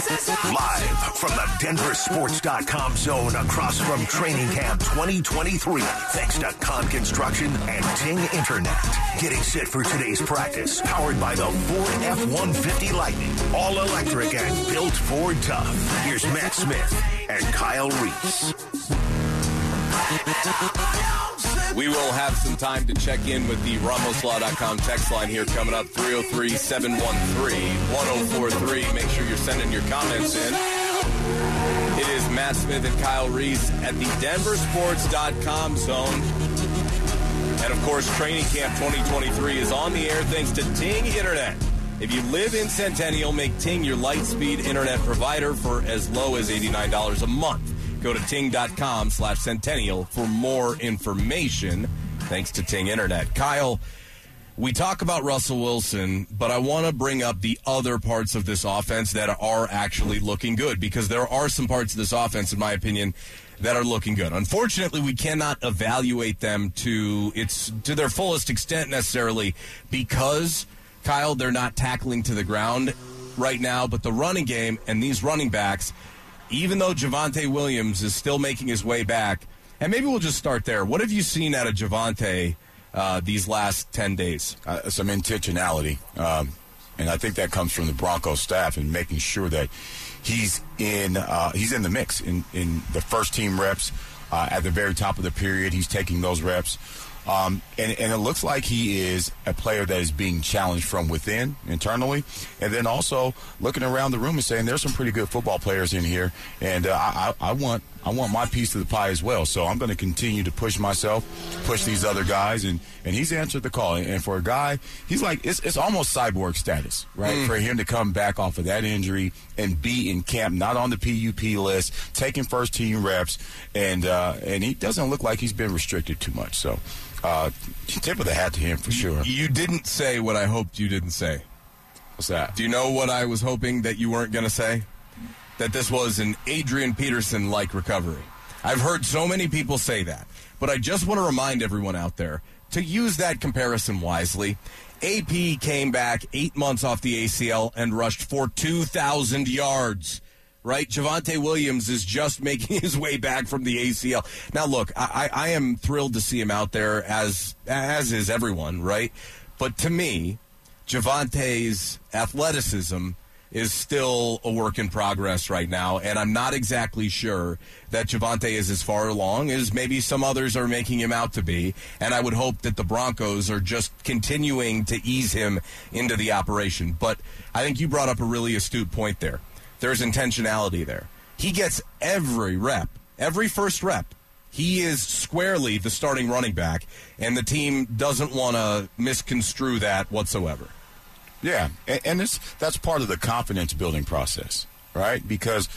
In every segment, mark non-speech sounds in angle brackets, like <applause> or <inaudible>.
Live from the DenverSports.com zone across from Training Camp 2023. Thanks to Con Construction and Ting Internet. Getting set for today's practice. Powered by the Ford F-150 Lightning. All electric and built Ford tough. Here's Mat Smith and Kyle Reese. We will have some time to check in with the RamosLaw.com text line here coming up 303 713 1043. Make sure you're sending your comments in. It is Mat Smith and Kyle Reese at the DenverSports.com zone. And of course, Training Camp 2023 is on the air thanks to Ting Internet. If you live in Centennial, make Ting your light speed internet provider for as low as $89 a month. Go to ting.com slash centennial for more information. Thanks to Ting Internet. Kyle, we talk about Russell Wilson, but I want to bring up the other parts of this offense that are actually looking good because there are some parts of this offense, in my opinion, that are looking good. Unfortunately, we cannot evaluate them to its to their fullest extent necessarily because Kyle, they're not tackling to the ground right now, but the running game and these running backs even though Javonte Williams is still making his way back, and maybe we'll just start there. What have you seen out of Javonte uh, these last 10 days? Uh, some intentionality. Um, and I think that comes from the Broncos staff and making sure that he's in uh, he's in the mix in, in the first team reps uh, at the very top of the period. He's taking those reps. Um, and, and, it looks like he is a player that is being challenged from within internally, and then also looking around the room and saying there's some pretty good football players in here, and uh, I, I, want I want my piece of the pie as well. So I'm going to continue to push myself, push these other guys, and and he's answered the call. And for a guy, he's like it's it's almost cyborg status, right? Mm. For him to come back off of that injury and be in camp, not on the PUP list, taking first team reps, and uh, and he doesn't look like he's been restricted too much. So uh, tip of the hat to him for sure. You didn't say what I hoped you didn't say. What's that? Do you know what I was hoping that you weren't going to say? That this was an Adrian Peterson like recovery. I've heard so many people say that, but I just want to remind everyone out there to use that comparison wisely. AP came back eight months off the ACL and rushed for 2,000 yards right? Javonte Williams is just <laughs> making his way back from the ACL. Now, look, I, I am thrilled to see him out there, as as is everyone, right? But to me, Javonte's athleticism is still a work in progress right now, and I'm not exactly sure that Javonte is as far along as maybe some others are making him out to be. And I would hope that the Broncos are just continuing to ease him into the operation. But I think you brought up a really astute point there there's intentionality there. He gets every rep, every first rep. He is squarely the starting running back, and the team doesn't want to misconstrue that whatsoever. Yeah, and, and this, that's part of the confidence building process, right? Because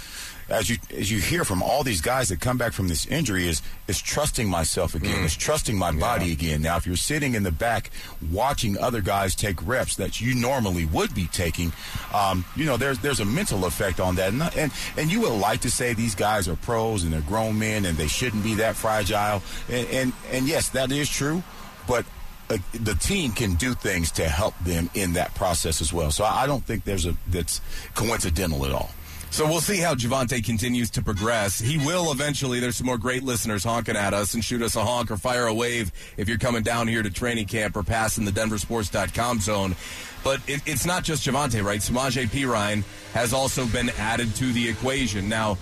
as you as you hear from all these guys that come back from this injury is is trusting myself again, mm. is trusting my body yeah. again. Now, if you're sitting in the back watching other guys take reps that you normally would be taking, um, you know, there's there's a mental effect on that, and, and and you would like to say these guys are pros and they're grown men and they shouldn't be that fragile, and and, and yes, that is true, but uh, the team can do things to help them in that process as well. So I, don't think there's a that's coincidental at all. So we'll see how Javonte continues to progress. He will eventually. There's some more great listeners honking at us and shoot us a honk or fire a wave if you're coming down here to training camp or passing the DenverSports.com zone. But it, it's not just Javonte, right? Samaje Perine has also been added to the equation. Now,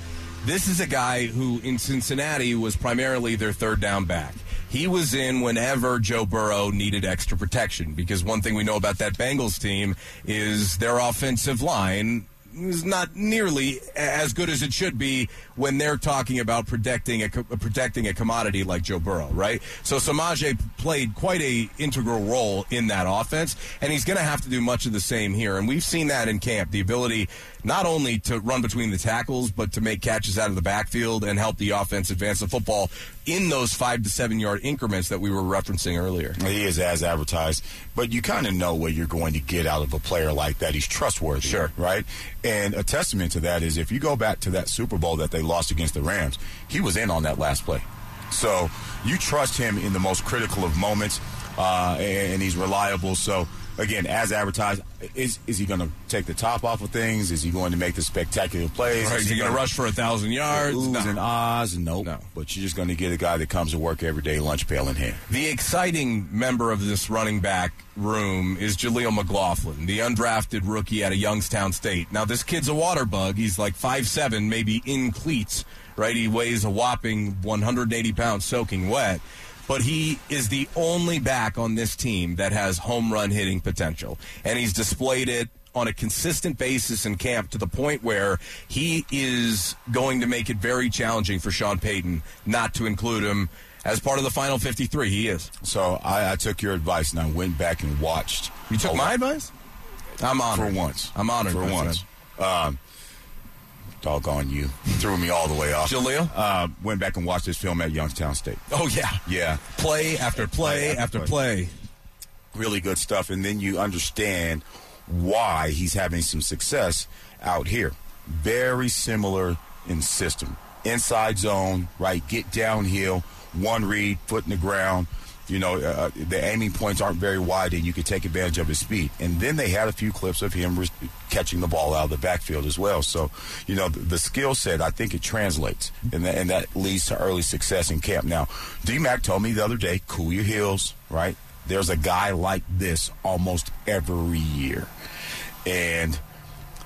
this is a guy who in Cincinnati was primarily their third down back. He was in whenever Joe Burrow needed extra protection because one thing we know about that Bengals team is their offensive line is not nearly as good as it should be when they're talking about protecting a protecting a commodity like Joe Burrow, right? So Samaje played quite a integral role in that offense, and he's going to have to do much of the same here. And we've seen that in camp, the ability not only to run between the tackles, but to make catches out of the backfield and help the offense advance the football in those five to seven yard increments that we were referencing earlier. He is as advertised, but you kind of know what you're going to get out of a player like that. He's trustworthy, sure, right? And a testament to that is if you go back to that Super Bowl that they lost against the Rams, he was in on that last play. So you trust him in the most critical of moments, uh, and, and, he's reliable. So again, as advertised, is is he going to take the top off of things? Is he going to make the spectacular plays? Right, is he going to rush for a thousand yards? Oohs No. and ahs, nope. No. But you're just going to get a guy that comes to work every day, lunch pail in hand. The exciting member of this running back room is Jaleel McLaughlin, the undrafted rookie out of Youngstown State. Now, this kid's a water bug. He's like 5'7", maybe in cleats, right? He weighs a whopping 180 pounds soaking wet. But he is the only back on this team that has home run hitting potential. And he's displayed it on a consistent basis in camp to the point where he is going to make it very challenging for Sean Payton not to include him as part of the final 53. He is. So I, I took your advice and I went back and watched. You took my advice? I'm honored. for once. I'm honored. for once. Um, doggone you, you <laughs> threw me all the way off. Jaleel? uh, went back and watched this film at Youngstown State. Oh, yeah. Yeah, Play after play Play after after play. really good stuff. And then you understand why he's having some success out here. Very similar in system. Inside zone, right? Get downhill, one read, foot in the ground. You know, uh, the aiming points aren't very wide, and you can take advantage of his speed. And then they had a few clips of him re- catching the ball out of the backfield as well. So, you know, the, the skill set, I think it translates, and that, and that leads to early success in camp. Now, D Mac told me the other day, cool your heels, right? There's a guy like this almost every year. And,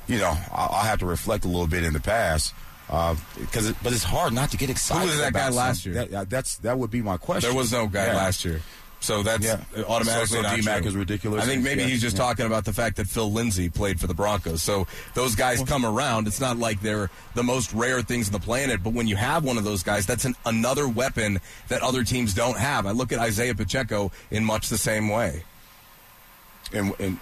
you know, I'll, I'll have to reflect a little bit in the past. Because, it, but it's hard not to get excited. Who was that guy last some- year? That, uh, that's that would be my question. There was no guy Yeah. last year. So that's Yeah. automatically So- so D-Mac true. is ridiculous? I think maybe Yeah. he's just Yeah. talking about the fact that Phil Lindsay played for the Broncos. So those guys come around. It's not like they're the most rare things on the planet, but when you have one of those guys, that's an, another weapon that other teams don't have. I look at Isaiah Pacheco in much the same way. And, and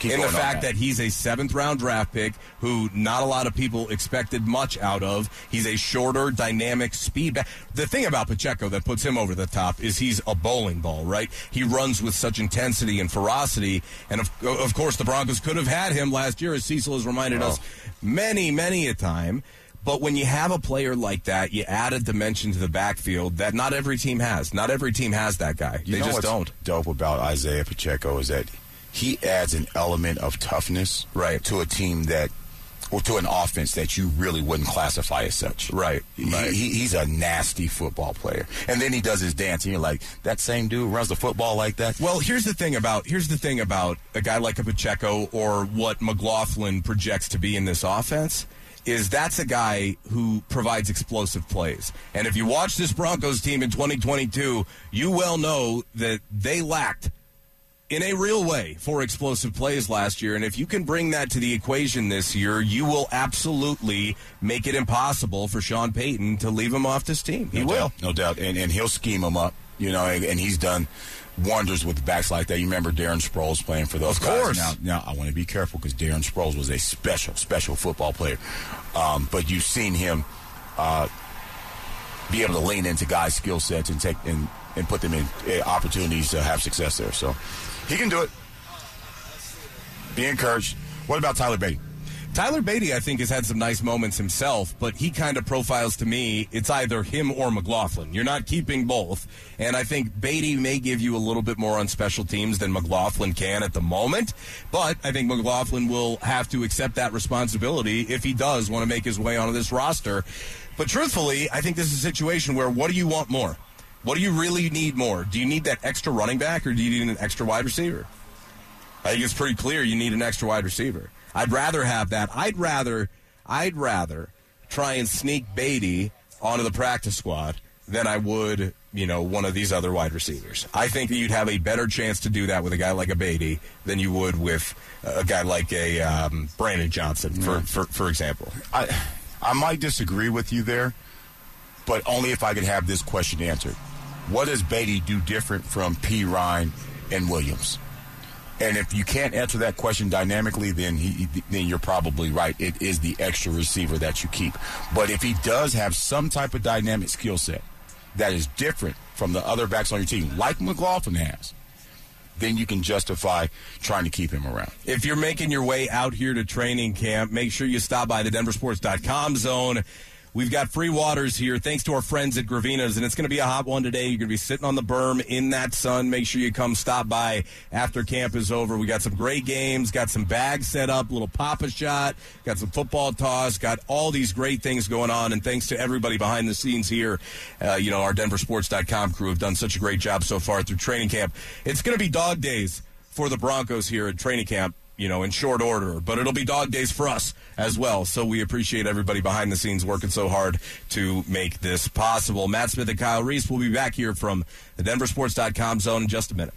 keep in the fact that. he's a seventh round draft pick who not a lot of people expected much out of. He's a shorter, dynamic speed back. The thing about Pacheco that puts him over the top is he's a bowling ball, right? He runs with such intensity and ferocity. And of, of course, the Broncos could have had him last year, as Cecil has reminded us many, many a time. But when you have a player like that, you add a dimension to the backfield that not every team has. Not every team has that guy. You they just what's don't. Dope about Isaiah Pacheco is that he adds an element of toughness Right. to a team that, or to an offense that you really wouldn't classify as such. Right, right. he, he's a nasty football player, and then he does his dance, and you're like, that same dude runs the football like that. Well, here's the thing about here's the thing about a guy like a Pacheco or what McLaughlin projects to be in this offense is that's a guy who provides explosive plays. And if you watch this Broncos team in 2022, you well know that they lacked in a real way for explosive plays last year. And if you can bring that to the equation this year, you will absolutely make it impossible for Sean Payton to leave him off this team. He no will. doubt, no doubt, and and he'll scheme him up, you know, and, and he's done wonders with backs like that. You remember Darren Sproles playing for those Of guys. course. Now, now I want to be careful because Darren Sproles was a special, special football player, um, but you've seen him uh, be able to lean into guys' skill sets and take and, and put them in uh, opportunities to have success there. So he can do it. Be encouraged. What about Tyler Badie? Tyler Badie, I think, has had some nice moments himself, but he kind of profiles to me it's either him or McLaughlin. You're not keeping both. And I think Badie may give you a little bit more on special teams than McLaughlin can at the moment. But I think McLaughlin will have to accept that responsibility if he does want to make his way onto this roster. But truthfully, I think this is a situation where what do you want more? What do you really need more? Do you need that extra running back or do you need an extra wide receiver? I think it's pretty clear you need an extra wide receiver. I'd rather have that. I'd rather I'd rather try and sneak Badie onto the practice squad than I would, you know, one of these other wide receivers. I think that you'd have a better chance to do that with a guy like a Badie than you would with a guy like a um, Brandon Johnson, for, for for example. I I might disagree with you there, but only if I could have this question answered. What does Badie do different from Perine and Williams? And if you can't answer that question dynamically, then he then you're probably right. It is the extra receiver that you keep. But if he does have some type of dynamic skill set that is different from the other backs on your team, like McLaughlin has, then you can justify trying to keep him around. If you're making your way out here to training camp, make sure you stop by the denversports.com zone. We've got free waters here thanks to our friends at Gravina's, and it's going to be a hot one today. You're going to be sitting on the berm in that sun. Make sure you come stop by after camp is over. We got some great games, got some bags set up, little Pop-A-Shot, got some football toss, got all these great things going on. And thanks to everybody behind the scenes here, uh, you know, our DenverSports.com crew have done such a great job so far through training camp. It's going to be dog days for the Broncos here at training camp you know, in short order. But it'll be dog days for us as well. So we appreciate everybody behind the scenes working so hard to make this possible. Mat Smith and Kyle Reese will be back here from the DenverSports.com zone in just a minute.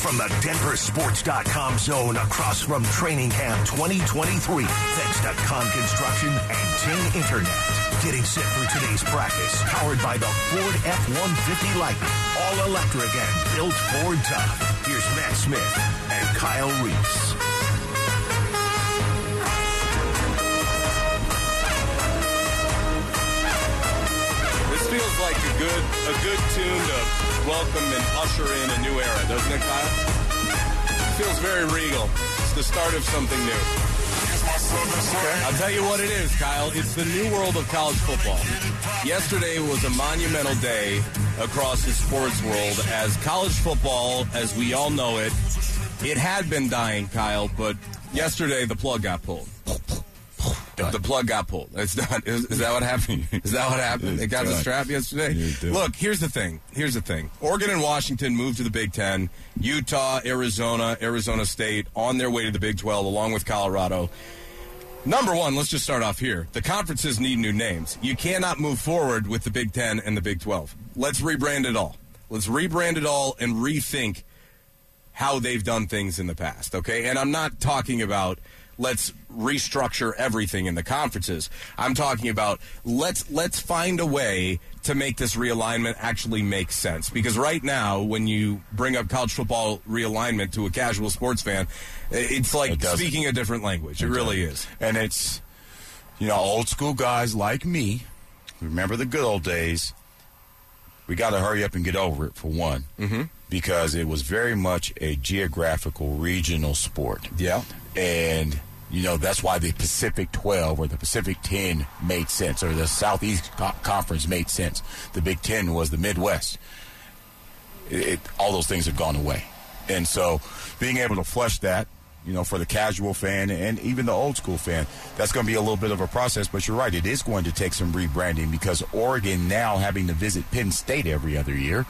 From the DenverSports.com zone across from Training Camp 2023. Thanks to Con Construction and Ting Internet. Getting set for today's practice, powered by the Ford F-150 Lightning. All electric and built Ford tough. Here's Mat Smith and Kyle Reese. Like a good a good tune to welcome and usher in a new era, doesn't it, Kyle? It feels very regal. It's the start of something new. I'll tell you what it is, Kyle. It's the new world of college football. Yesterday was a monumental day across the sports world as college football, as we all know it, it had been dying, Kyle, but yesterday the plug got pulled. Done. The plug got pulled. It's done. Is, is that what happened? <laughs> Is that what happened? It got the strap yesterday. Look, here's the thing. Here's the thing. Oregon and Washington moved to the Big Ten. Utah, Arizona, Arizona State on their way to the Big 12, along with Colorado. Number one, let's just start off here. The conferences need new names. You cannot move forward with the Big Ten and the Big 12. Let's rebrand it all. Let's rebrand it all and rethink how they've done things in the past, okay? And I'm not talking about let's restructure everything in the conferences. I'm talking about let's let's find a way to make this realignment actually make sense. Because right now, when you bring up college football realignment to a casual sports fan, it's like it speaking a different language. It, it really is. And it's you know, old school guys like me remember the good old days. We got to hurry up and get over it for one. Mm-hmm because it was very much a geographical regional sport. Yeah. And you know, that's why the Pacific 12 or the Pacific 10 made sense, or the Southeast Co- Conference made sense. The Big 10 was the Midwest. It, it, all those things have gone away. And so being able to flush that, you know, for the casual fan and even the old school fan, that's going to be a little bit of a process. But you're right, it is going to take some rebranding because Oregon now having to visit Penn State every other year,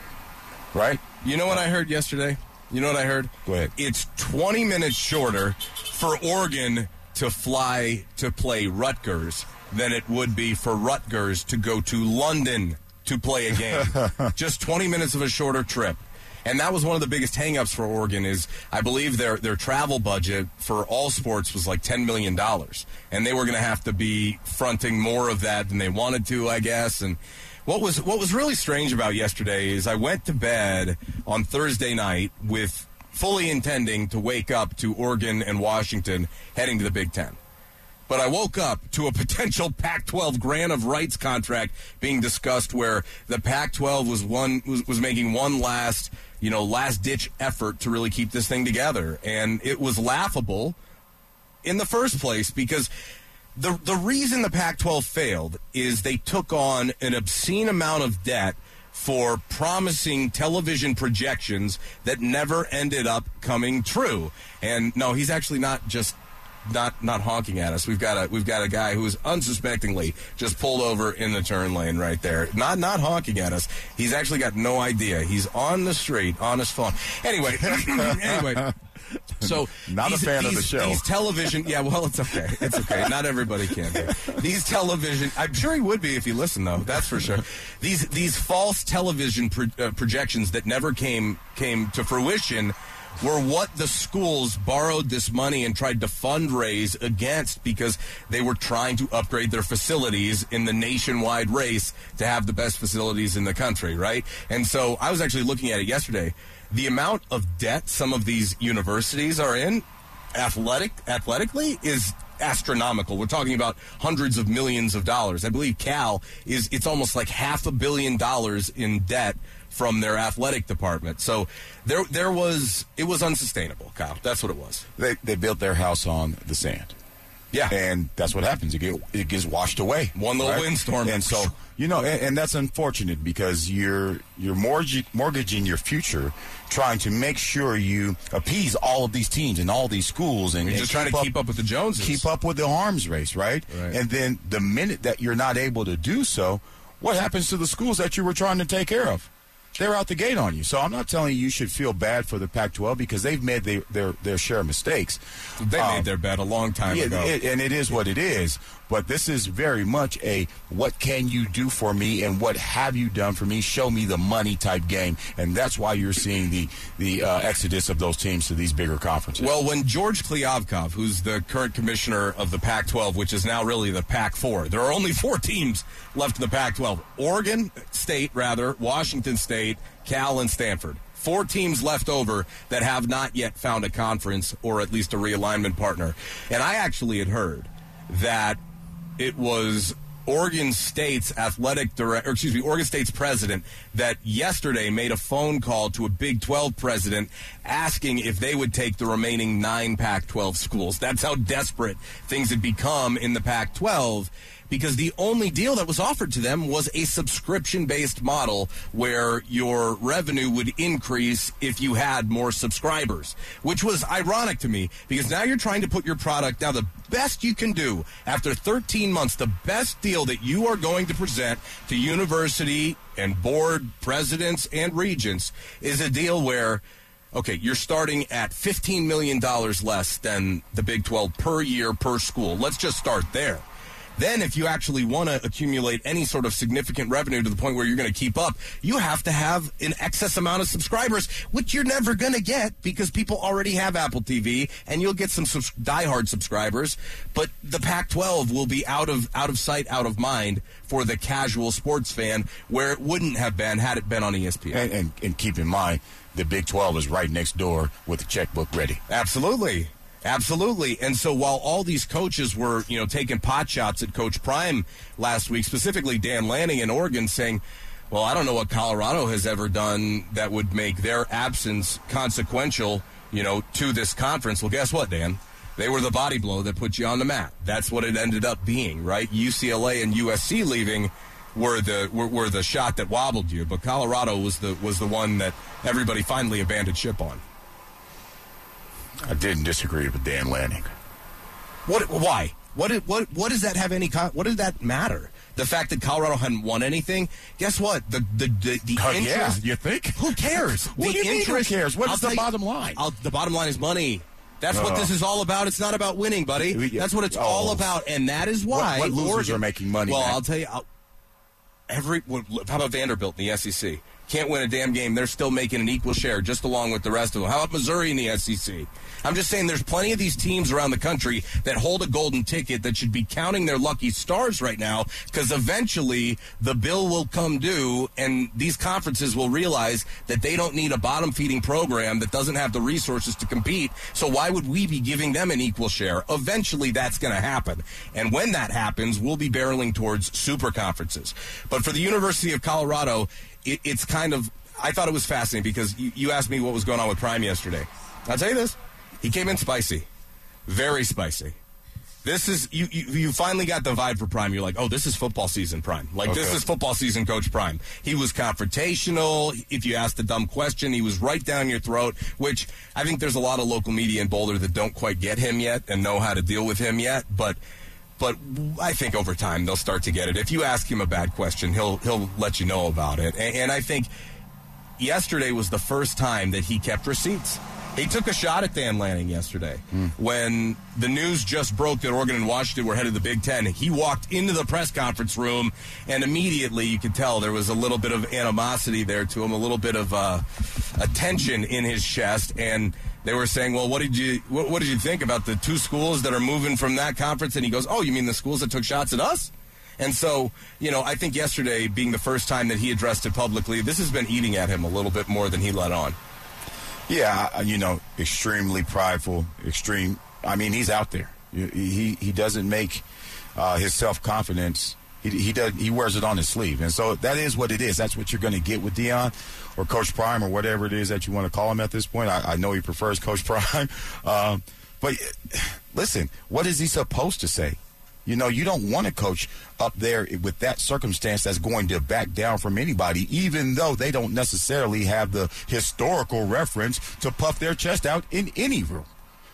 right? You know what I heard yesterday? You know what I heard? Go ahead. It's 20 minutes shorter for Oregon to fly to play Rutgers than it would be for Rutgers to go to London to play a game. <laughs> Just 20 minutes of a shorter trip. And that was one of the biggest hangups for Oregon is I believe their their travel budget for all sports was like 10 million dollars. And they were going to have to be fronting more of that than they wanted to, I guess. And what was what was really strange about yesterday is I went to bed on Thursday night with fully intending to wake up to Oregon and Washington heading to the Big Ten. But I woke up to a <laughs> potential Pac-12 grant of rights contract being discussed, where the Pac-12 was one was, was making one last you know last ditch effort to really keep this thing together, and it was laughable in the first place because the the reason the Pac-12 failed is they took on an obscene amount of debt for promising television projections that never ended up coming true. And no, he's actually not just not not honking at us. We've got a we've got a guy who is unsuspectingly just pulled over in the turn lane right there. Not not honking at us. He's actually got no idea. He's on the street on his phone. Anyway, <clears throat> anyway. <laughs> So not a fan these, of the show. These television, yeah, well, it's okay. It's okay. Not everybody can be. These television, I'm sure he would be if he listened, though. That's for sure. These these false television pro, uh, projections that never came came to fruition were what the schools borrowed this money and tried to fundraise against because they were trying to upgrade their facilities in the nationwide race to have the best facilities in the country, right? And so I was actually looking at it yesterday the amount of debt some of these universities are in athletic athletically is astronomical. We're talking about hundreds of millions of dollars. I believe Cal is it's almost like half a billion dollars in debt from their athletic department. So there there was it was unsustainable, Kyle. That's what it was. They they built their house on the sand. Yeah. And that's what happens. It, get, it gets washed away. One little right? windstorm. And so, you know, and, and, that's unfortunate because you're, you're mortgage, mortgaging your future trying to make sure you appease all of these teams and all these schools. And you're just trying to keep up with the Joneses. Keep up with the arms race, right? right? And then the minute that you're not able to do so, what happens to the schools that you were trying to take care of? They're out the gate on you. So I'm not telling you you should feel bad for the Pac-12 because they've made their their, their share of mistakes. They um, made their bet a long time yeah, ago, it, and it is what it is. But this is very much a what can you do for me and what have you done for me? Show me the money type game, and that's why you're seeing the the uh, exodus of those teams to these bigger conferences. Well, when George Kliavkoff, who's the current commissioner of the Pac-12, which is now really the Pac-4, there are only four teams left in the Pac-12: Oregon State, rather Washington State, Cal, and Stanford four teams left over that have not yet found a conference or at least a realignment partner. And I actually had heard that it was Oregon State's athletic director, excuse me, Oregon State's president that yesterday made a phone call to a Big 12 president asking if they would take the remaining nine Pac 12 schools. That's how desperate things had become in the Pac 12 because the only deal that was offered to them was a subscription based model where your revenue would increase if you had more subscribers, which was ironic to me because now you're trying to put your product now the best you can do after 13 months, the best deal that you are going to present to university and board presidents and regents is a deal where okay, you're starting at $15 million less than the Big 12 per year per school. Let's just start there. Then, if you actually want to accumulate any sort of significant revenue to the point where you're going to keep up, you have to have an excess amount of subscribers, which you're never going to get because people already have Apple TV, and you'll get some subs- diehard subscribers. But the Pac-12 will be out of out of sight, out of mind for the casual sports fan, where it wouldn't have been had it been on ESPN. And, and, and keep in mind, the Big 12 is right next door with the checkbook ready. Absolutely. Absolutely. And so while all these coaches were, you know, taking pot shots at Coach Prime last week, specifically Dan Lanning in Oregon saying, well, I don't know what Colorado has ever done that would make their absence consequential, you know, to this conference. Well, guess what, Dan? They were the body blow that put you on the map. That's what it ended up being, right? UCLA and USC leaving were the were, were the shot that wobbled you, but Colorado was the was the one that everybody finally abandoned ship on. I didn't disagree with Dan Lanning. What? Why? What? What? What does that have any? What does that matter? The fact that Colorado hadn't won anything. Guess what? The the the, the uh, interest. Yeah, you think? Who cares? what the do you interest. Mean who cares? What's the bottom line? I'll, the bottom line is money. That's uh, what this is all about. It's not about winning, buddy. That's what it's oh. all about, and that is why what, what losers Oregon, are making money. Well, man? I'll tell you. I'll, every how about Vanderbilt in the SEC? Can't win a damn game. They're still making an equal share, just along with the rest of them. How about Missouri in the SEC? I'm just saying there's plenty of these teams around the country that hold a golden ticket that should be counting their lucky stars right now because eventually the bill will come due and these conferences will realize that they don't need a bottom feeding program that doesn't have the resources to compete. So why would we be giving them an equal share? Eventually that's going to happen. And when that happens, we'll be barreling towards super conferences. But for the University of Colorado, it, it's kind of I thought it was fascinating because you, you asked me what was going on with Prime yesterday. I'll tell you this. He came in spicy, very spicy. This is you, you. You finally got the vibe for Prime. You're like, oh, this is football season, Prime. Like okay. this is football season, Coach Prime. He was confrontational. If you asked a dumb question, he was right down your throat. Which I think there's a lot of local media in Boulder that don't quite get him yet and know how to deal with him yet. But but I think over time they'll start to get it. If you ask him a bad question, he'll he'll let you know about it. And, and I think yesterday was the first time that he kept receipts. He took a shot at Dan Lanning yesterday mm. when the news just broke that Oregon and Washington were headed to the Big Ten. He walked into the press conference room, and immediately you could tell there was a little bit of animosity there to him, a little bit of uh, a tension in his chest, and they were saying, "Well, what did you what, what did you think about the two schools that are moving from that conference?" And he goes, "Oh, you mean the schools that took shots at us?" And so, you know, I think yesterday being the first time that he addressed it publicly, this has been eating at him a little bit more than he let on. Yeah, you know, extremely prideful, extreme. I mean, he's out there. He he doesn't make uh, his self confidence. He, he does. He wears it on his sleeve, and so that is what it is. That's what you're going to get with Deion, or Coach Prime or whatever it is that you want to call him at this point. I, I know he prefers <laughs> Coach Prime, um, but listen, what is he supposed to say? You know, you don't want to coach up there with that circumstance that's going to back down from anybody, even though they don't necessarily have the historical reference to puff their chest out in any room.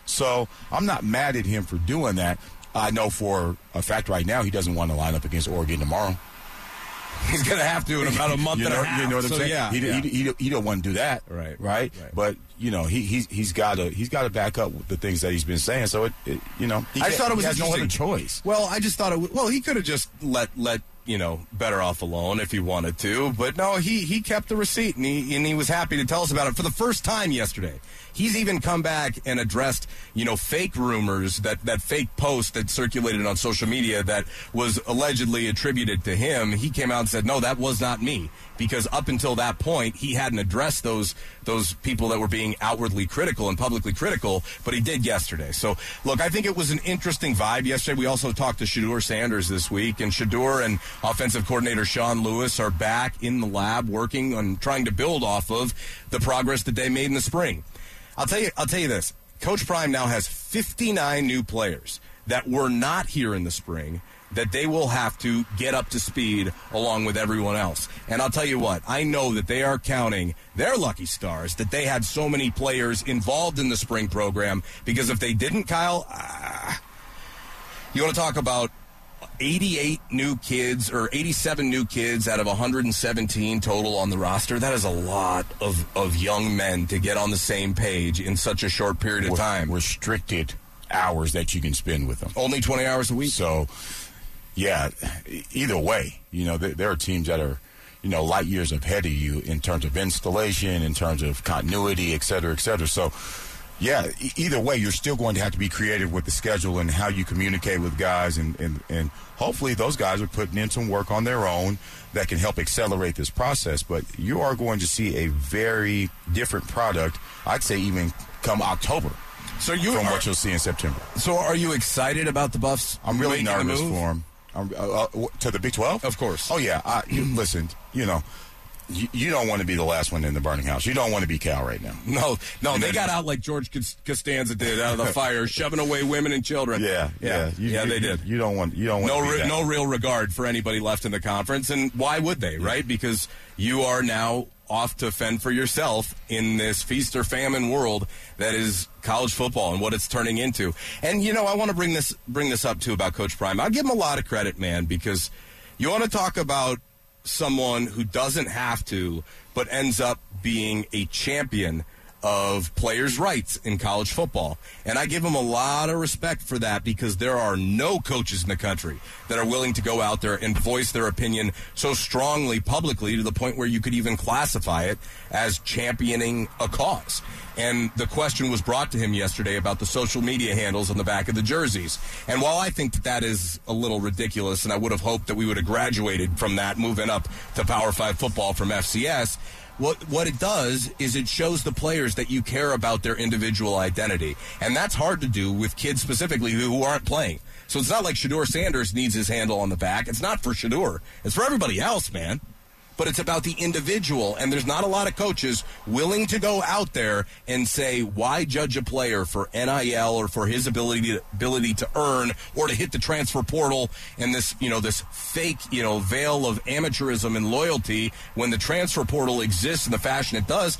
So I'm not mad at him for doing that. I know for a fact right now he doesn't want to line up against Oregon tomorrow. He's going to have to in about a <laughs> month you know, and a half. You know what I'm so, saying? Yeah, he, yeah. He, he, he, don't want to do that. Right, right. right. But you know, he he's he's got to he's got to back up the things that he's been saying. So it, it you know, I just thought it was has no other choice. Well, I just thought it. w- Well, he could have just let let you know better off alone if he wanted to, but no, he he kept the receipt and he and he was happy to tell us about it for the first time yesterday. He's even come back and addressed you know fake rumors that that fake post that circulated on social media that was allegedly attributed to him. He came out and said, "No, that was not me." Because up until that point, he hadn't addressed those those people that were being outwardly critical and publicly critical, but he did yesterday. So, look, I think it was an interesting vibe yesterday. We also talked to Shedeur Sanders this week, and Shedeur and offensive coordinator Sean Lewis are back in the lab working on trying to build off of the progress that they made in the spring. I'll tell you, I'll tell you this. Coach Prime now has 59 new players that were not here in the spring that they will have to get up to speed along with everyone else. And I'll tell you what, I know that they are counting their lucky stars that they had so many players involved in the spring program because if they didn't, Kyle, ah, you want to talk about 88 new kids or 87 new kids out of 117 total on the roster. That is a lot of, of young men to get on the same page in such a short period of With time. restricted hours that you can spend with them. Only 20 hours a week. So, yeah, either way, you know, there, there are teams that are, you know, light years ahead of you in terms of installation, in terms of continuity, et cetera, et cetera. So, yeah, e- either way, you're still going to have to be creative with the schedule and how you communicate with guys, and, and, and hopefully those guys are putting in some work on their own that can help accelerate this process. But you are going to see a very different product, I'd say, even come October So you from are, what you'll see in September. so are you excited about the Buffs? I'm really nervous for. I'm, uh, uh, to the Big 12? Of course. Oh, yeah. I, you, listen, you know, you, you don't want to be the last one in the burning house. You don't want to be Cal right now. No, no, And they got out like George Costanza did out of the <laughs> fire, shoving away women and children. Yeah, yeah. You- yeah, you- they did. You don't want. You don't want. no, to be re- that. no real regard for anybody left in the conference, and why would they? Right? Because you are now off to fend for yourself in this feast or famine world that is college football and what it's turning into. And you know, I want to bring this bring this up too about Coach Prime. I give him a lot of credit, man, because you want to talk about someone who doesn't have to, but ends up being a champion of players' rights in college football. And I give him a lot of respect for that because there are no coaches in the country that are willing to go out there and voice their opinion so strongly publicly to the point where you could even classify it as championing a cause. And the question was brought to him yesterday about the social media handles on the back of the jerseys. And while I think that that is a little ridiculous, and I would have hoped that we would have graduated from that, moving up to Power Five football from FCS, what what it does is it shows the players that you care about their individual identity, and that's hard to do with kids specifically who aren't playing. So it's not like Shedeur Sanders needs his handle on the back. It's not for Shedeur. It's for everybody else, man. But it's about the individual, and there's not a lot of coaches willing to go out there and say why judge a player for NIL or for his ability to, ability to earn or to hit the transfer portal and this you know this fake you know veil of amateurism and loyalty when the transfer portal exists in the fashion it does.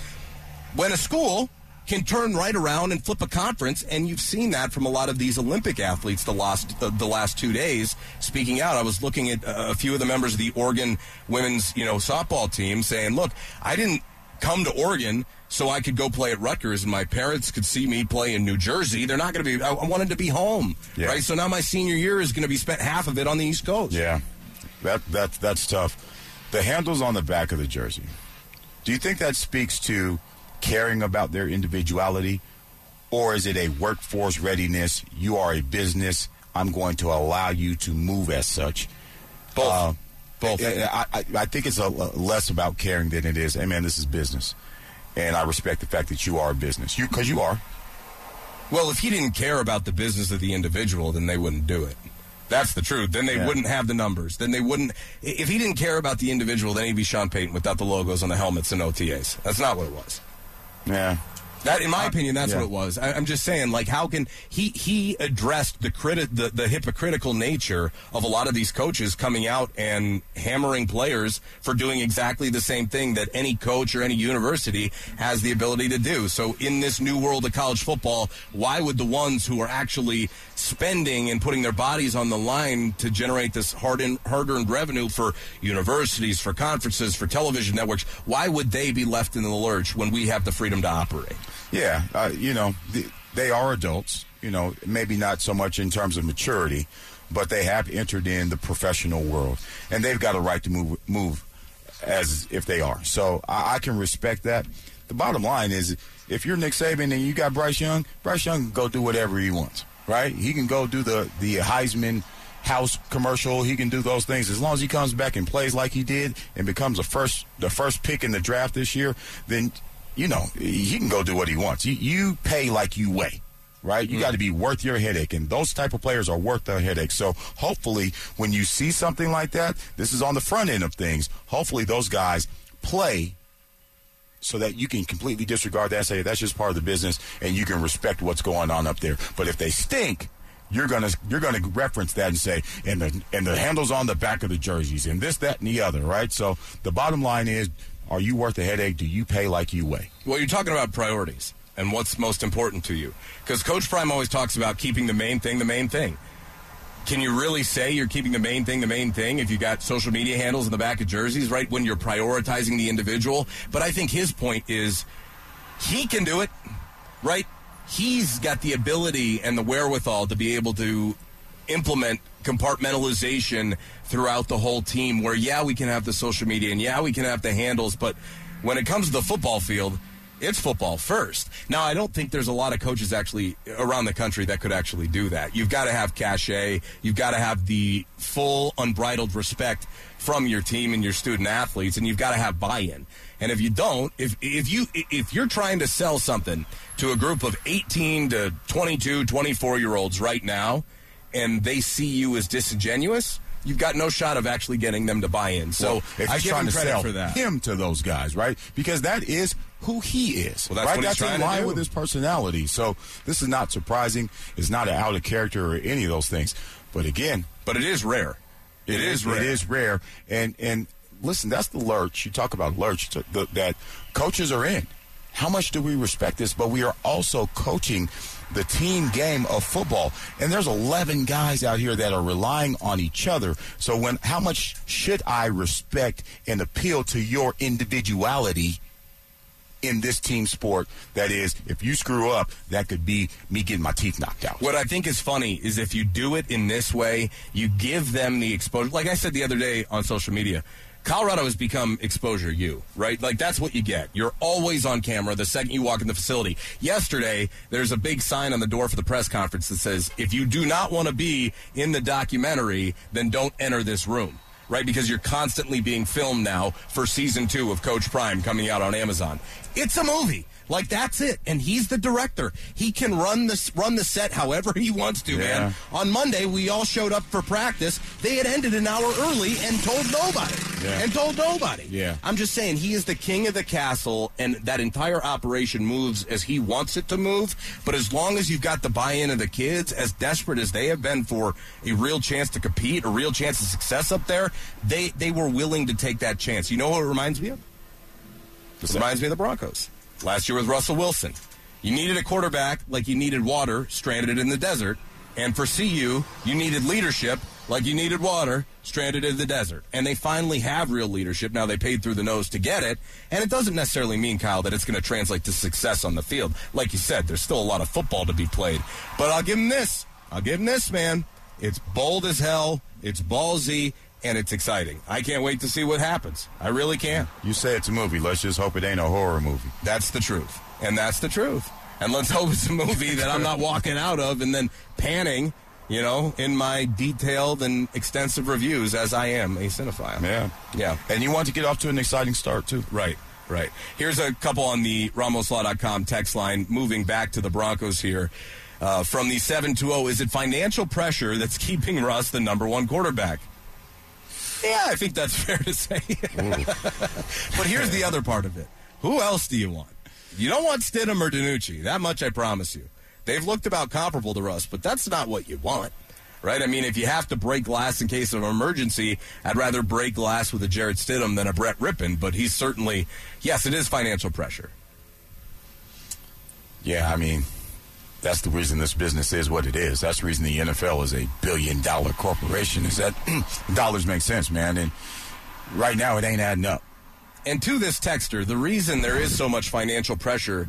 When a school can turn right around and flip a conference, and you've seen that from a lot of these Olympic athletes the last uh, the last two days. Speaking out, I was looking at uh, a few of the members of the Oregon women's you know softball team saying, "Look, I didn't come to Oregon." So I could go play at Rutgers, and my parents could see me play in New Jersey. They're not going to be. I, I wanted to be home, Yeah. right? So now my senior year is going to be spent half of it on the East Coast. Yeah, that that that's tough. The handles on the back of the jersey. Do you think that speaks to caring about their individuality, or is it a workforce readiness? You are a business. I'm going to allow you to move as such. Both. Uh, Both. I, I, I think it's a, less about caring than it is. Hey, man, this is business. and I respect the fact that you are a business. You because you are. Well, if he didn't care about the business of the individual, then they wouldn't do it. That's the truth. Then they Yeah. wouldn't have the numbers. Then they wouldn't. If he didn't care about the individual, then he'd be Sean Payton without the logos on the helmets and OTAs. That's not what it was. Yeah. That, in my opinion, that's yeah. what it was. I, I'm just saying, like, how can he he addressed the criti- the, the hypocritical nature of a lot of these coaches coming out and hammering players for doing exactly the same thing that any coach or any university has the ability to do. So, in this new world of college football, why would the ones who are actually spending and putting their bodies on the line to generate this hard hard earned revenue for universities, for conferences, for television networks, why would they be left in the lurch when we have the freedom to operate? Yeah, uh, you know, th- they are adults. You know, maybe not so much in terms of maturity, but they have entered in the professional world, and they've got a right to move move as if they are. So I, I can respect that. The bottom line is, if you're Nick Saban and you got Bryce Young, Bryce Young can go do whatever he wants, right? He can go do the the Heisman house commercial. He can do those things as long as he comes back and plays like he did and becomes a first the first pick in the draft this year. Then you know he can go do what he wants. You, you pay like you weigh. Right, you mm. got to be worth your headache, and those type of players are worth their headache. So, hopefully, when you see something like that, this is on the front end of things. Hopefully, those guys play so that you can completely disregard that, say that's just part of the business, and you can respect what's going on up there. But if they stink, you're gonna you're gonna reference that and say, and the and the handles on the back of the jerseys, and this, that, and the other, right? So the bottom line is, are you worth the headache? Do you pay like you weigh? Well, you're talking about priorities and what's most important to you. Because Coach Prime always talks about keeping the main thing the main thing. Can you really say you're keeping the main thing the main thing if you got social media handles in the back of jerseys, right? When you're prioritizing the individual. But I think his point is he can do it, right? He's got the ability and the wherewithal to be able to implement compartmentalization throughout the whole team where yeah we can have the social media and yeah we can have the handles but when it comes to the football field it's football first. Now i don't think there's a lot of coaches actually around the country that could actually do that. You've got to have cachet. You've got to have the full unbridled respect from your team and your student athletes and you've got to have buy-in. And if you don't if if you if you're trying to sell something to a group of 18 to 22 24 year olds right now and they see you as disingenuous, you've got no shot of actually getting them to buy in. So Well, if I give trying him to credit sell for that. him to those guys, right? Because that is who he is. Well, that's right? that's in line with his personality. So this is not surprising. It's not an out of character or any of those things. But again, But it is rare. it is rare. It is rare. And and listen, that's the lurch. You talk about lurch to- the, that coaches are in. How much do we respect this? But we are also coaching the team game of football. And there's 11 guys out here that are relying on each other. So when how much should I respect and appeal to your individuality in this team sport that is if you screw up that could be me getting my teeth knocked out What I think is funny is if you do it in this way, you give them the exposure. Like I said the other day on social media, Colorado has become exposure you, right? Like that's what you get. You're always on camera the second you walk in the facility. Yesterday, there's a big sign on the door for the press conference that says, if you do not want to be in the documentary, then don't enter this room. Right, because you're constantly being filmed now for season two of Coach Prime coming out on Amazon. It's a movie. Like that's it, and he's the director. He can run this run the set however he wants to, Yeah. man. On Monday, we all showed up for practice. They had ended an hour early and told nobody. Yeah. And told nobody. Yeah. I'm just saying he is the king of the castle, and that entire operation moves as he wants it to move. But as long as you've got the buy-in of the kids, as desperate as they have been for a real chance to compete, a real chance of success up there, they they were willing to take that chance. You know what it reminds me of? This reminds me of the Broncos. Last year with Russell Wilson. You needed a quarterback like you needed water stranded in the desert. And for CU, you needed leadership like you needed water stranded in the desert. And they finally have real leadership. Now they paid through the nose to get it. And it doesn't necessarily mean, Kyle, that it's going to translate to success on the field. Like you said, there's still a lot of football to be played. But I'll give him this. I'll give him this, man. It's bold as hell. It's ballsy. And it's exciting. I can't wait to see what happens. I really can't. you say it's a movie let's just hope it ain't a horror movie That's the truth. And that's the truth. And let's <laughs> hope it's a movie that I'm not walking out of and then panning, you know, in my detailed and extensive reviews as I am a cinephile. yeah Yeah. and you want to get off to an exciting start too Right. Right. Here's a couple on the RamosLaw.com text line. Moving back to the Broncos here. Uh, from the 720, is it financial pressure that's <laughs> keeping Russ the number one quarterback? Yeah, I think that's <laughs> fair to say. but here's the other part of it. Who else do you want? You don't want Stidham or DiNucci. That much I promise you. They've looked about comparable to Russ, but that's not what you want. Right? I mean, if you have to break glass in case of an emergency, I'd rather break glass with a Jarrett Stidham than a Brett Rypien, but he's certainly, yes, it is financial pressure. Yeah, I mean, that's the reason this business is what it is. That's the reason the NFL is a billion dollar corporation. Is that <clears throat> dollars make sense, man? And right now, it ain't adding up. And to this texter, the reason there is so much financial pressure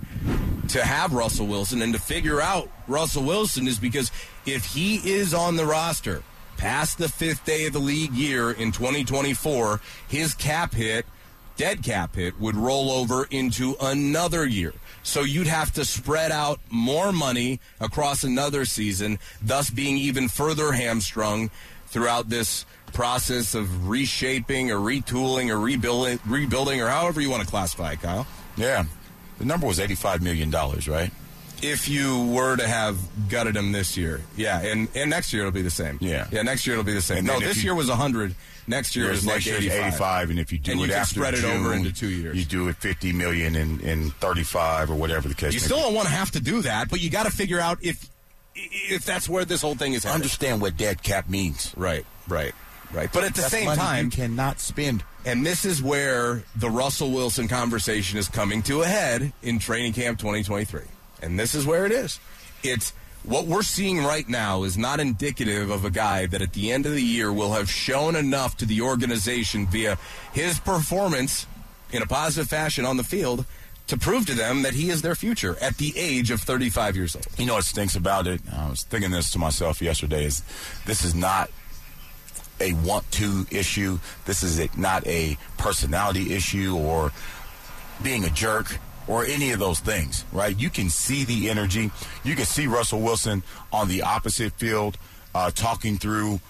to have Russell Wilson and to figure out Russell Wilson is because if he is on the roster past the fifth day of the league year in 2024, his cap hit, dead cap hit, would roll over into another year. So you'd have to spread out more money across another season, thus being even further hamstrung throughout this process of reshaping or retooling or rebuilding, rebuilding or however you want to classify it, Kyle. Yeah. The number was $85 million, right? If you were to have gutted him this year, yeah, and, and next year it'll be the same. Yeah, yeah, next year it'll be the same. And no, this you- year was 100. Next year is like next year's 85. 85, and if you do And it you after spread it over June, into two years. you do it 50 million and, and 35 or whatever the case. You still be. don't want to have to do that, but you got to figure out if if that's where this whole thing is headed. understand what dead cap means. Right, right, right. But at the That's same time, you cannot spend. and this is where the Russell Wilson conversation is coming to a head in training camp 2023. And this is where it is. It's what we're seeing right now is not indicative of a guy that at the end of the year will have shown enough to the organization via his performance in a positive fashion on the field to prove to them that he is their future at the age of 35 years old. You know what stinks about it? I was thinking this to myself yesterday. Is this is not a want-to issue. This is not a personality issue or being a jerk or any of those things, right? You can see the energy. You can see Russell Wilson on the opposite field uh, talking through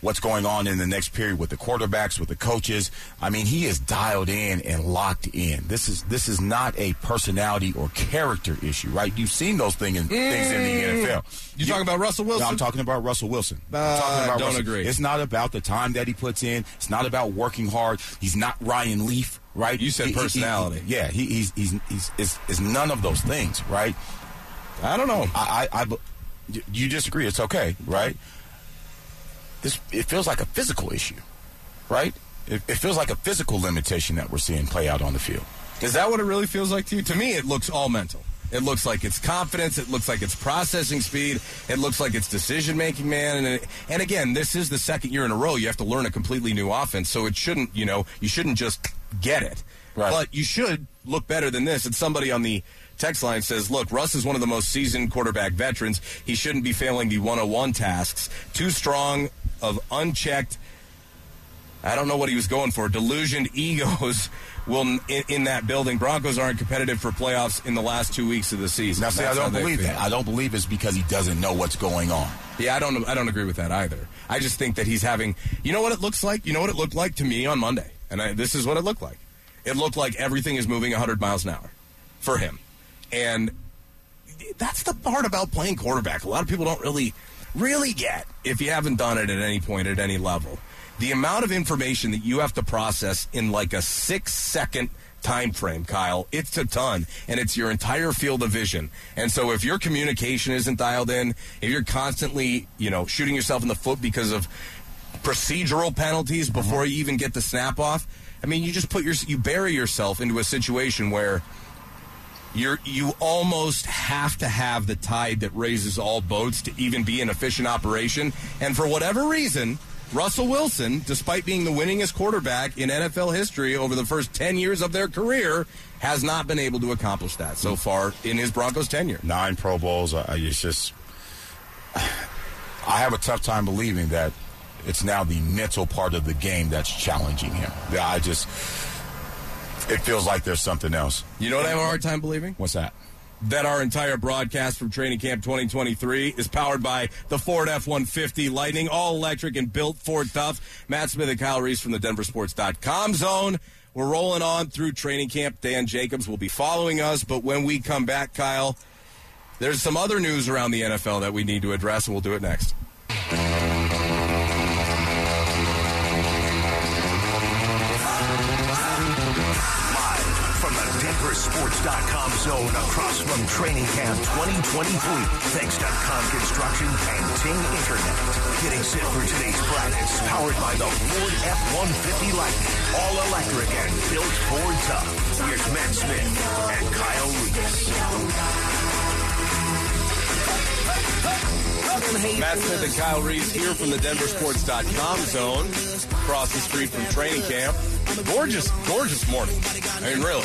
what's going on in the next period with the quarterbacks, with the coaches. I mean, he is dialed in and locked in. This is this is not a personality or character issue, right? You've seen those thing in, things in the NFL. You talking about Russell Wilson? No, I'm talking about Russell Wilson. I'm Uh, talking about don't Russell. agree. It's not about the time that he puts in. It's not about working hard. He's not Ryan Leaf, right? You said He- he- he- personality. yeah, he, he's he's he's is is none of those things, right? I don't know. I, I, I you disagree. It's okay, right? This it feels like a physical issue, right? It, it feels like a physical limitation that we're seeing play out on the field. Is that what it really feels like to you? To me, it looks all mental. It looks like it's confidence. It looks like it's processing speed. It looks like it's decision making, man. And, and again, this is the second year in a row you have to learn a completely new offense. So it shouldn't, you know, you shouldn't just get it. Right. But you should look better than this. And somebody on the text line says, look, Russ is one of the most seasoned quarterback veterans. He shouldn't be failing the 101 tasks. Too strong of unchecked I don't know what he was going for. Delusioned <laughs> egos will in, in that building. Broncos aren't competitive for playoffs in the last two weeks of the season. Now, see, I don't believe feel. that. I don't believe it's because he doesn't know what's going on. Yeah, I don't. I don't agree with that either. I just think that he's having. You know what it looks like. You know what it looked like to me on Monday, and I, this is what it looked like. It looked like everything is moving 100 miles an hour for him, and that's the part about playing quarterback. A lot of people don't really, really get if you haven't done it at any point at any level. The amount of information that you have to process in like a six second time frame, Kyle, it's a ton, and it's your entire field of vision. And so, if your communication isn't dialed in, if you're constantly, you know, shooting yourself in the foot because of procedural penalties before you even get the snap off, I mean, you just put your you bury yourself into a situation where you're you almost have to have the tide that raises all boats to even be an efficient operation. And for whatever reason, Russell Wilson, despite being the winningest quarterback in NFL history over the first 10 years of their career, has not been able to accomplish that so far in his Broncos tenure. Nine Pro Bowls. I, it's just, <sighs> I have a tough time believing that it's now the mental part of the game that's challenging him. I just, it feels like there's something else. You know what I have a hard time believing? What's that? that our entire broadcast from Training Camp 2023 is powered by the Ford F 150 Lightning, all electric and built Ford tough. Mat Smith and Kyle Reese from the DenverSports.com zone. We're rolling on through training camp. Dan Jacobs will be following us, but when we come back, Kyle, there's some other news around the NFL that we need to address, and we'll do it next. DenverSports.com zone across from Training Camp 2023. Thanks to Kahn Construction and Ting Internet. Getting set for today's practice, powered by the Ford F-150 Lightning. All electric and built Ford tough. Here's Mat Smith and Kyle Reese. Mat Smith and Kyle Reese here from the DenverSports.com zone, across the street from training camp. Gorgeous, gorgeous morning. I mean, really.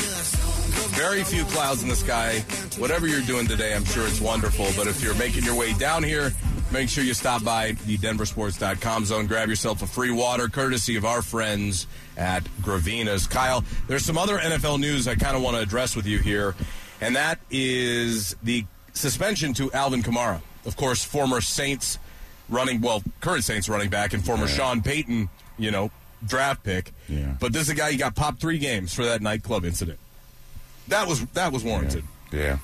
Very few clouds in the sky. Whatever you're doing today, I'm sure it's wonderful. But if you're making your way down here, make sure you stop by the denversports.com zone. Grab yourself a free water, courtesy of our friends at Gravina's. Kyle, there's some other NFL news I kind of want to address with you here, and that is the suspension to Alvin Kamara. Of course, former Saints running, well, current Saints running back and former yeah. Sean Payton, you know, draft pick. Yeah. But this is a guy, he got popped three games for that nightclub incident. That was that was warranted. Yeah. yeah.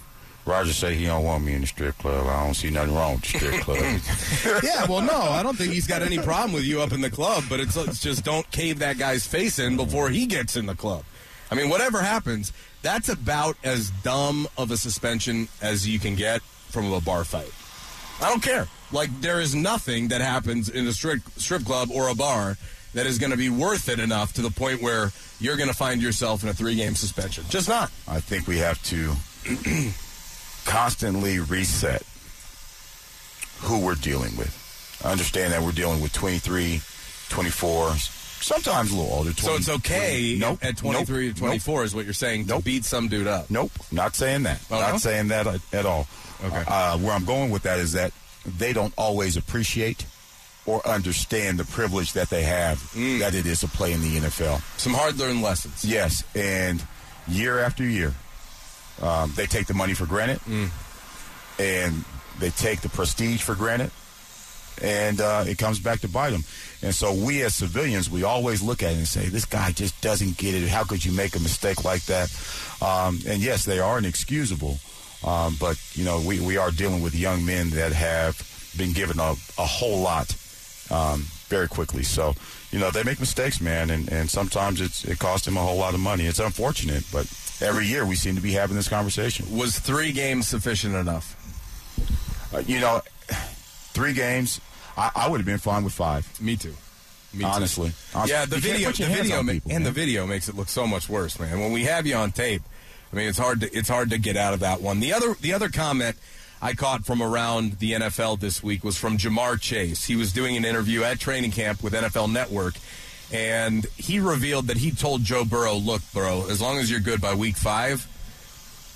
Roger say he don't want me in the strip club. I don't see nothing wrong with the strip club. <laughs> yeah, well, no, I don't think he's got any problem with you up in the club, but it's, it's just don't cave that guy's face in before he gets in the club. I mean, whatever happens, that's about as dumb of a suspension as you can get from a bar fight. I don't care. Like, there is nothing that happens in a strip, strip club or a bar that is going to be worth it enough to the point where you're going to find yourself in a three game suspension. Just not. I think we have to <clears throat> constantly reset who we're dealing with. I understand that we're dealing with 23, 24, sometimes a little older. 20, so it's okay 20, nope, at 23 nope, to 24 nope, is what you're saying nope, to beat some dude up. Nope, not saying that. Oh, not no? saying that at all. Okay. Uh, where I'm going with that is that they don't always appreciate or understand the privilege that they have mm. that it is to play in the NFL. Some hard learned lessons. Yes, and year after year, um, they take the money for granted, mm. and they take the prestige for granted, and uh, it comes back to bite them. And so we as civilians, we always look at it and say, this guy just doesn't get it. How could you make a mistake like that? Um, and yes, they are inexcusable. Um, but, you know, we, we are dealing with young men that have been given a, a whole lot um, very quickly. So, you know, they make mistakes, man, and, and sometimes it's, it costs them a whole lot of money. It's unfortunate, but every year we seem to be having this conversation. Was three games sufficient enough? Uh, you know, three games, I, I, would have been fine with five. Me too. Me honestly. Yeah, the video, the video, people, and man. the video makes it look so much worse, man. When we have you on tape, I mean, it's hard to it's hard to get out of that one. The other the other comment I caught from around the NFL this week was from Ja'Marr Chase. He was doing an interview at training camp with NFL Network, and he revealed that he told Joe Burrow, "Look, bro, as long as you're good by week five,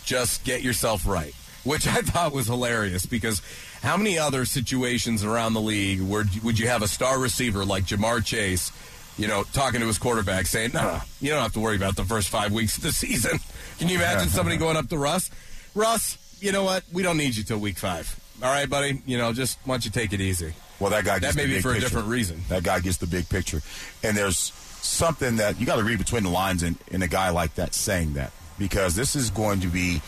just get yourself right." <laughs> Which I thought was hilarious because how many other situations around the league where would you have a star receiver like Ja'Marr Chase, you know, talking to his quarterback saying, "No, you don't have to worry about the first five weeks of the <laughs> season." Can you imagine somebody <laughs> going up to Russ? Russ, you know what? We don't need you till week five. All right, buddy. You know, just why don't you take it easy? Well, that guy gets that may be for picture. a different reason. That guy gets the big picture, and there's something that you got to read between the lines in, in a guy like that saying that because this is going to be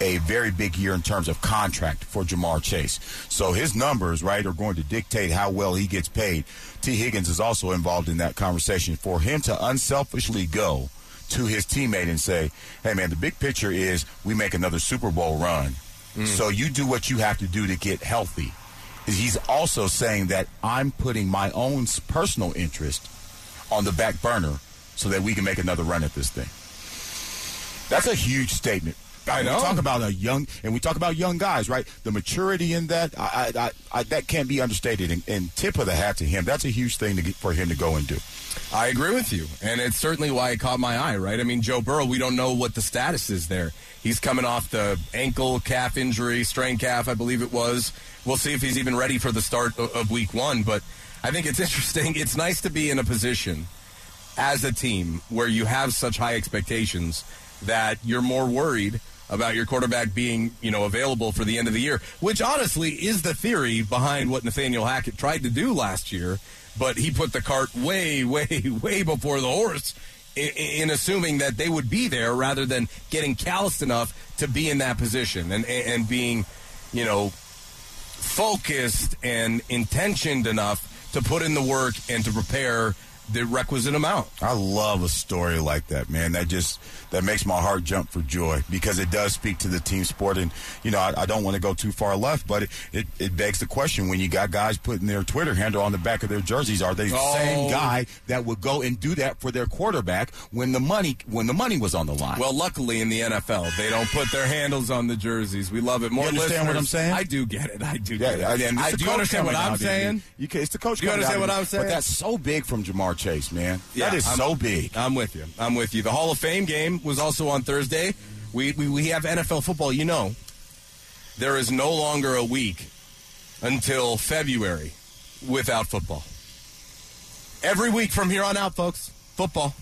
a very big year in terms of contract for Ja'Marr Chase. So his numbers, right, are going to dictate how well he gets paid. Tee Higgins is also involved in that conversation. For him to unselfishly go to his teammate and say, hey, man, the big picture is we make another Super Bowl run. Mm. So you do what you have to do to get healthy. He's also saying that I'm putting my own personal interest on the back burner so that we can make another run at this thing. That's a huge statement. I know. We talk about a young, and we talk about young guys, right? The maturity in that, I, I, I, that can't be understated. And, and, tip of the hat to him. That's a huge thing to get, for him to go and do. I agree with you, and it's certainly why it caught my eye. Right? I mean, Joe Burrow. We don't know what the status is there. He's coming off the ankle calf injury, strain calf, I believe it was. We'll see if he's even ready for the start of week one. But I think it's <laughs> interesting. It's nice to be in a position as a team where you have such high expectations that you're more worried about your quarterback being, you know, available for the end of the year, which honestly is the theory behind what Nathaniel Hackett tried to do last year, but he put the cart way, <laughs> way, way before the horse in, in assuming that they would be there rather than getting calloused enough to be in that position and, and being, you know, focused and intentioned enough to put in the work and to prepare the requisite amount. I love a story like that, man. That just that makes my heart jump for joy because it does speak to the team sport. And you know, I, I don't want to go too far left, but it, it, it, begs the question: when you got guys putting their Twitter handle on the back of their jerseys, are they the oh. same guy that would go and do that for their quarterback when the money when the money was on the line? Well, luckily in the NFL, they don't put their handles on the jerseys. We love it. More you understand what I'm saying? I do get it. I do. Yeah, get it. I, I do understand what I'm saying. You, it's the coach. Do you understand what I'm saying? But that's so big from Ja'Marr Chase, man. Yeah, that is I'm, so big. I'm with you. I'm with you. The Hall of Fame game was also on Thursday. We, we, we have NFL football. You know, there is no longer a week until February without football. Every week from here on out, folks, football.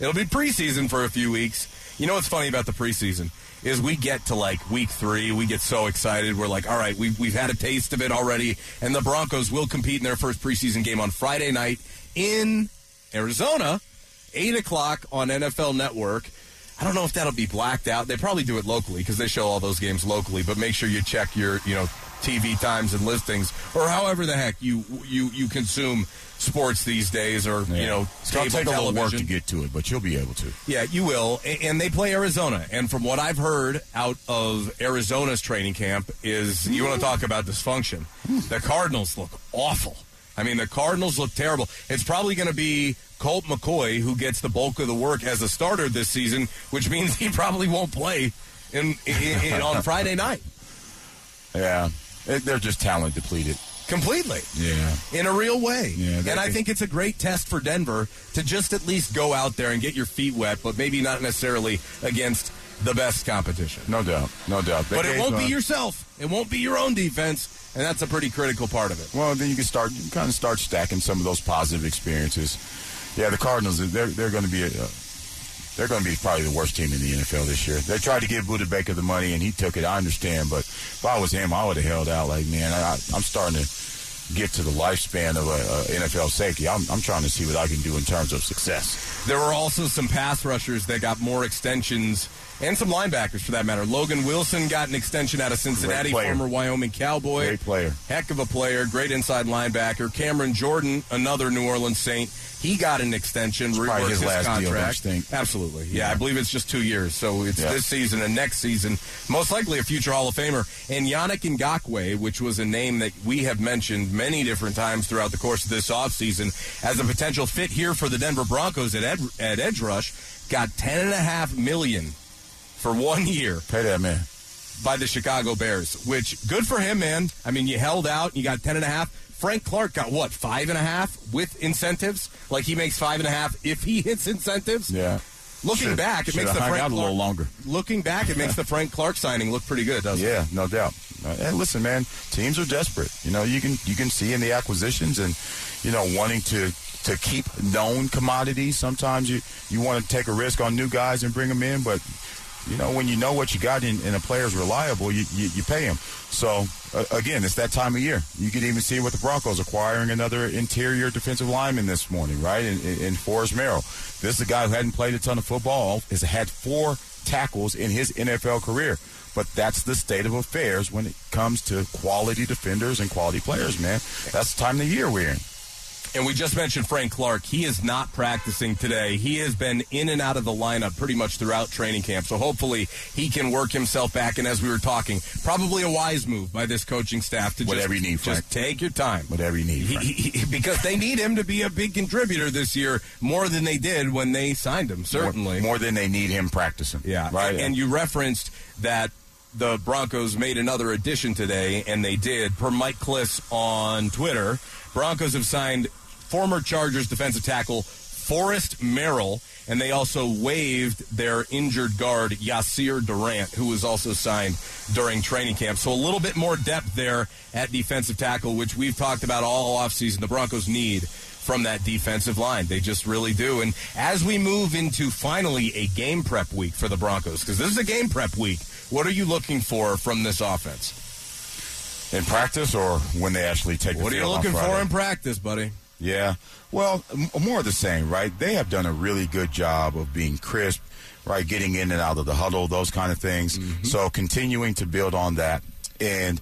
It'll be preseason for a few weeks. You know what's funny about the preseason? is we get to like week three, we get so excited. We're like, all right, we've, we've had a taste of it already. And the Broncos will compete in their first preseason game on Friday night in Arizona, 8 o'clock on NFL Network. I don't know if that'll be blacked out. They probably do it locally because they show all those games locally. But make sure you check your, you know, TV times and listings, or however the heck you you you consume sports these days, or yeah. you know, it's to take television. a little work to get to it, but you'll be able to. Yeah, you will. And they play Arizona, and from what I've heard out of Arizona's training camp, is you want to talk about dysfunction. The Cardinals look awful. I mean, the Cardinals look terrible. It's probably going to be Colt McCoy who gets the bulk of the work as a starter this season, which means he probably won't play in, in, in on Friday night. <laughs> Yeah, they're just talent depleted. Completely. Yeah. In a real way. Yeah, and I think it's a great test for Denver to just at least go out there and get your feet wet, but maybe not necessarily against the best competition. No doubt. No doubt. but it won't be yourself. It won't be your own defense and that's a pretty critical part of it. Well, then you can start you kind of start stacking some of those positive experiences. Yeah, the Cardinals they're they're going to be a, they're going to be probably the worst team in the NFL this year. They tried to give Budda Baker the money and he took it. I understand, but if I was him, I would have held out. Like, man, I, I'm starting to get to the lifespan of a, a NFL safety. I'm, I'm trying to see what I can do in terms of success. There were also some pass rushers that got more extensions and some linebackers for that matter. Logan Wilson got an extension out of Cincinnati, former Wyoming Cowboy. Great player. Heck of a player, great inside linebacker. Cameron Jordan, another New Orleans Saint. He got an extension, reworked his, his contract. Deal, Absolutely. Yeah, yeah, I believe it's just two years. So it's yeah. this season and next season. Most likely a future Hall of Famer. And Yannick Ngakoue, which was a name that we have mentioned many different times throughout the course of this offseason as a potential fit here for the Denver Broncos at, ed- at edge rush, got $10.5 million for one year. Pay that man. By the Chicago Bears, which good for him, man. I mean, you held out, you got ten and a half. Frank Clark got what five and a half with incentives. Like he makes five and a half if he hits incentives. Yeah. Looking should, back, it makes the Frank Clark, a little longer. Looking back, it makes the Frank Clark signing look pretty good, doesn't yeah, it? Yeah, no doubt. And listen, man, teams are desperate. You know, you can you can see in the acquisitions and you know wanting to to keep known commodities. Sometimes you you want to take a risk on new guys and bring them in, but you know, when you know what you got and, and a player's reliable, you, you, you pay him. So, uh, again, it's that time of year. You can even see with the Broncos acquiring another interior defensive lineman this morning, right? In, in, in Forrest Merrill. This is a guy who hadn't played a ton of football, has had four tackles in his NFL career. But that's the state of affairs when it comes to quality defenders and quality players, man. That's the time of the year we're in. And we just mentioned Frank Clark. He is not practicing today. He has been in and out of the lineup pretty much throughout training camp. So hopefully he can work himself back. And as we were talking, probably a wise move by this coaching staff to whatever just, you need, Frank. just take your time. Whatever you need, he, he, because they need him to be a big contributor this year more than they did when they signed him. Certainly more, more than they need him practicing. Yeah, right. And, you referenced that the Broncos made another addition today, and they did. Per Mike Klis on Twitter, Broncos have signed former Chargers defensive tackle Forrest Merrill, and they also waived their injured guard Yasir Durant, who was also signed during training camp. So a little bit more depth there at defensive tackle, which we've talked about all offseason. The Broncos need from that defensive line. They just really do. And as we move into finally a game prep week for the Broncos, because this is a game prep week, what are you looking for from this offense? In practice or when they actually take the What are you looking for in practice, buddy? Yeah. Well, m- more of the same, right? They have done a really good job of being crisp, right? Getting in and out of the huddle, those kind of things. So continuing to build on that and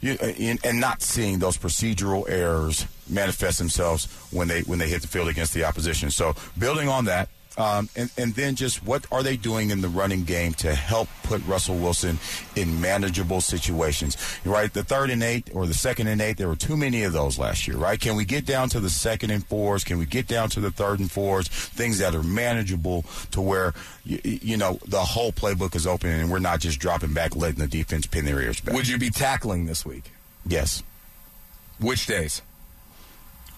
you, uh, and not seeing those procedural errors manifest themselves when they when they hit the field against the opposition. So building on that. Um, and, and then just what are they doing in the running game to help put Russell Wilson in manageable situations? Right, the third and eight or the second and eight, there were too many of those last year. Right, can we get down to the second and fours? Can we get down to the third and fours? Things that are manageable to where you, you know the whole playbook is open and we're not just dropping back, letting the defense pin their ears back. Would you be tackling this week? yes, Which days?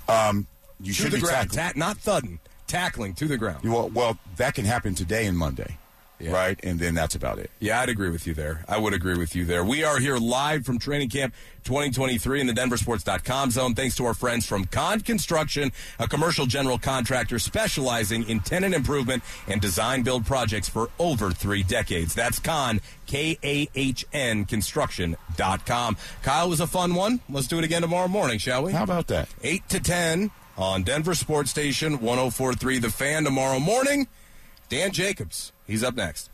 um, you To should be ground, tackling. Ta- not thudding, tackling to the ground. well, well, that can happen today and Monday, Yeah. right? And then that's about it. Yeah, I'd agree with you there. I would agree with you there. We are here live from training camp 2023 in the denversports.com zone thanks to our friends from Kahn Construction, a commercial general contractor specializing in tenant improvement and design build projects for over three decades. That's Kahn, K-A-H-N, construction.com. Kyle was a fun one. Let's do it again tomorrow morning, shall we? How about that? 8 to 10 on Denver Sports Station 1043 The Fan tomorrow morning. Dan Jacobs, he's up next.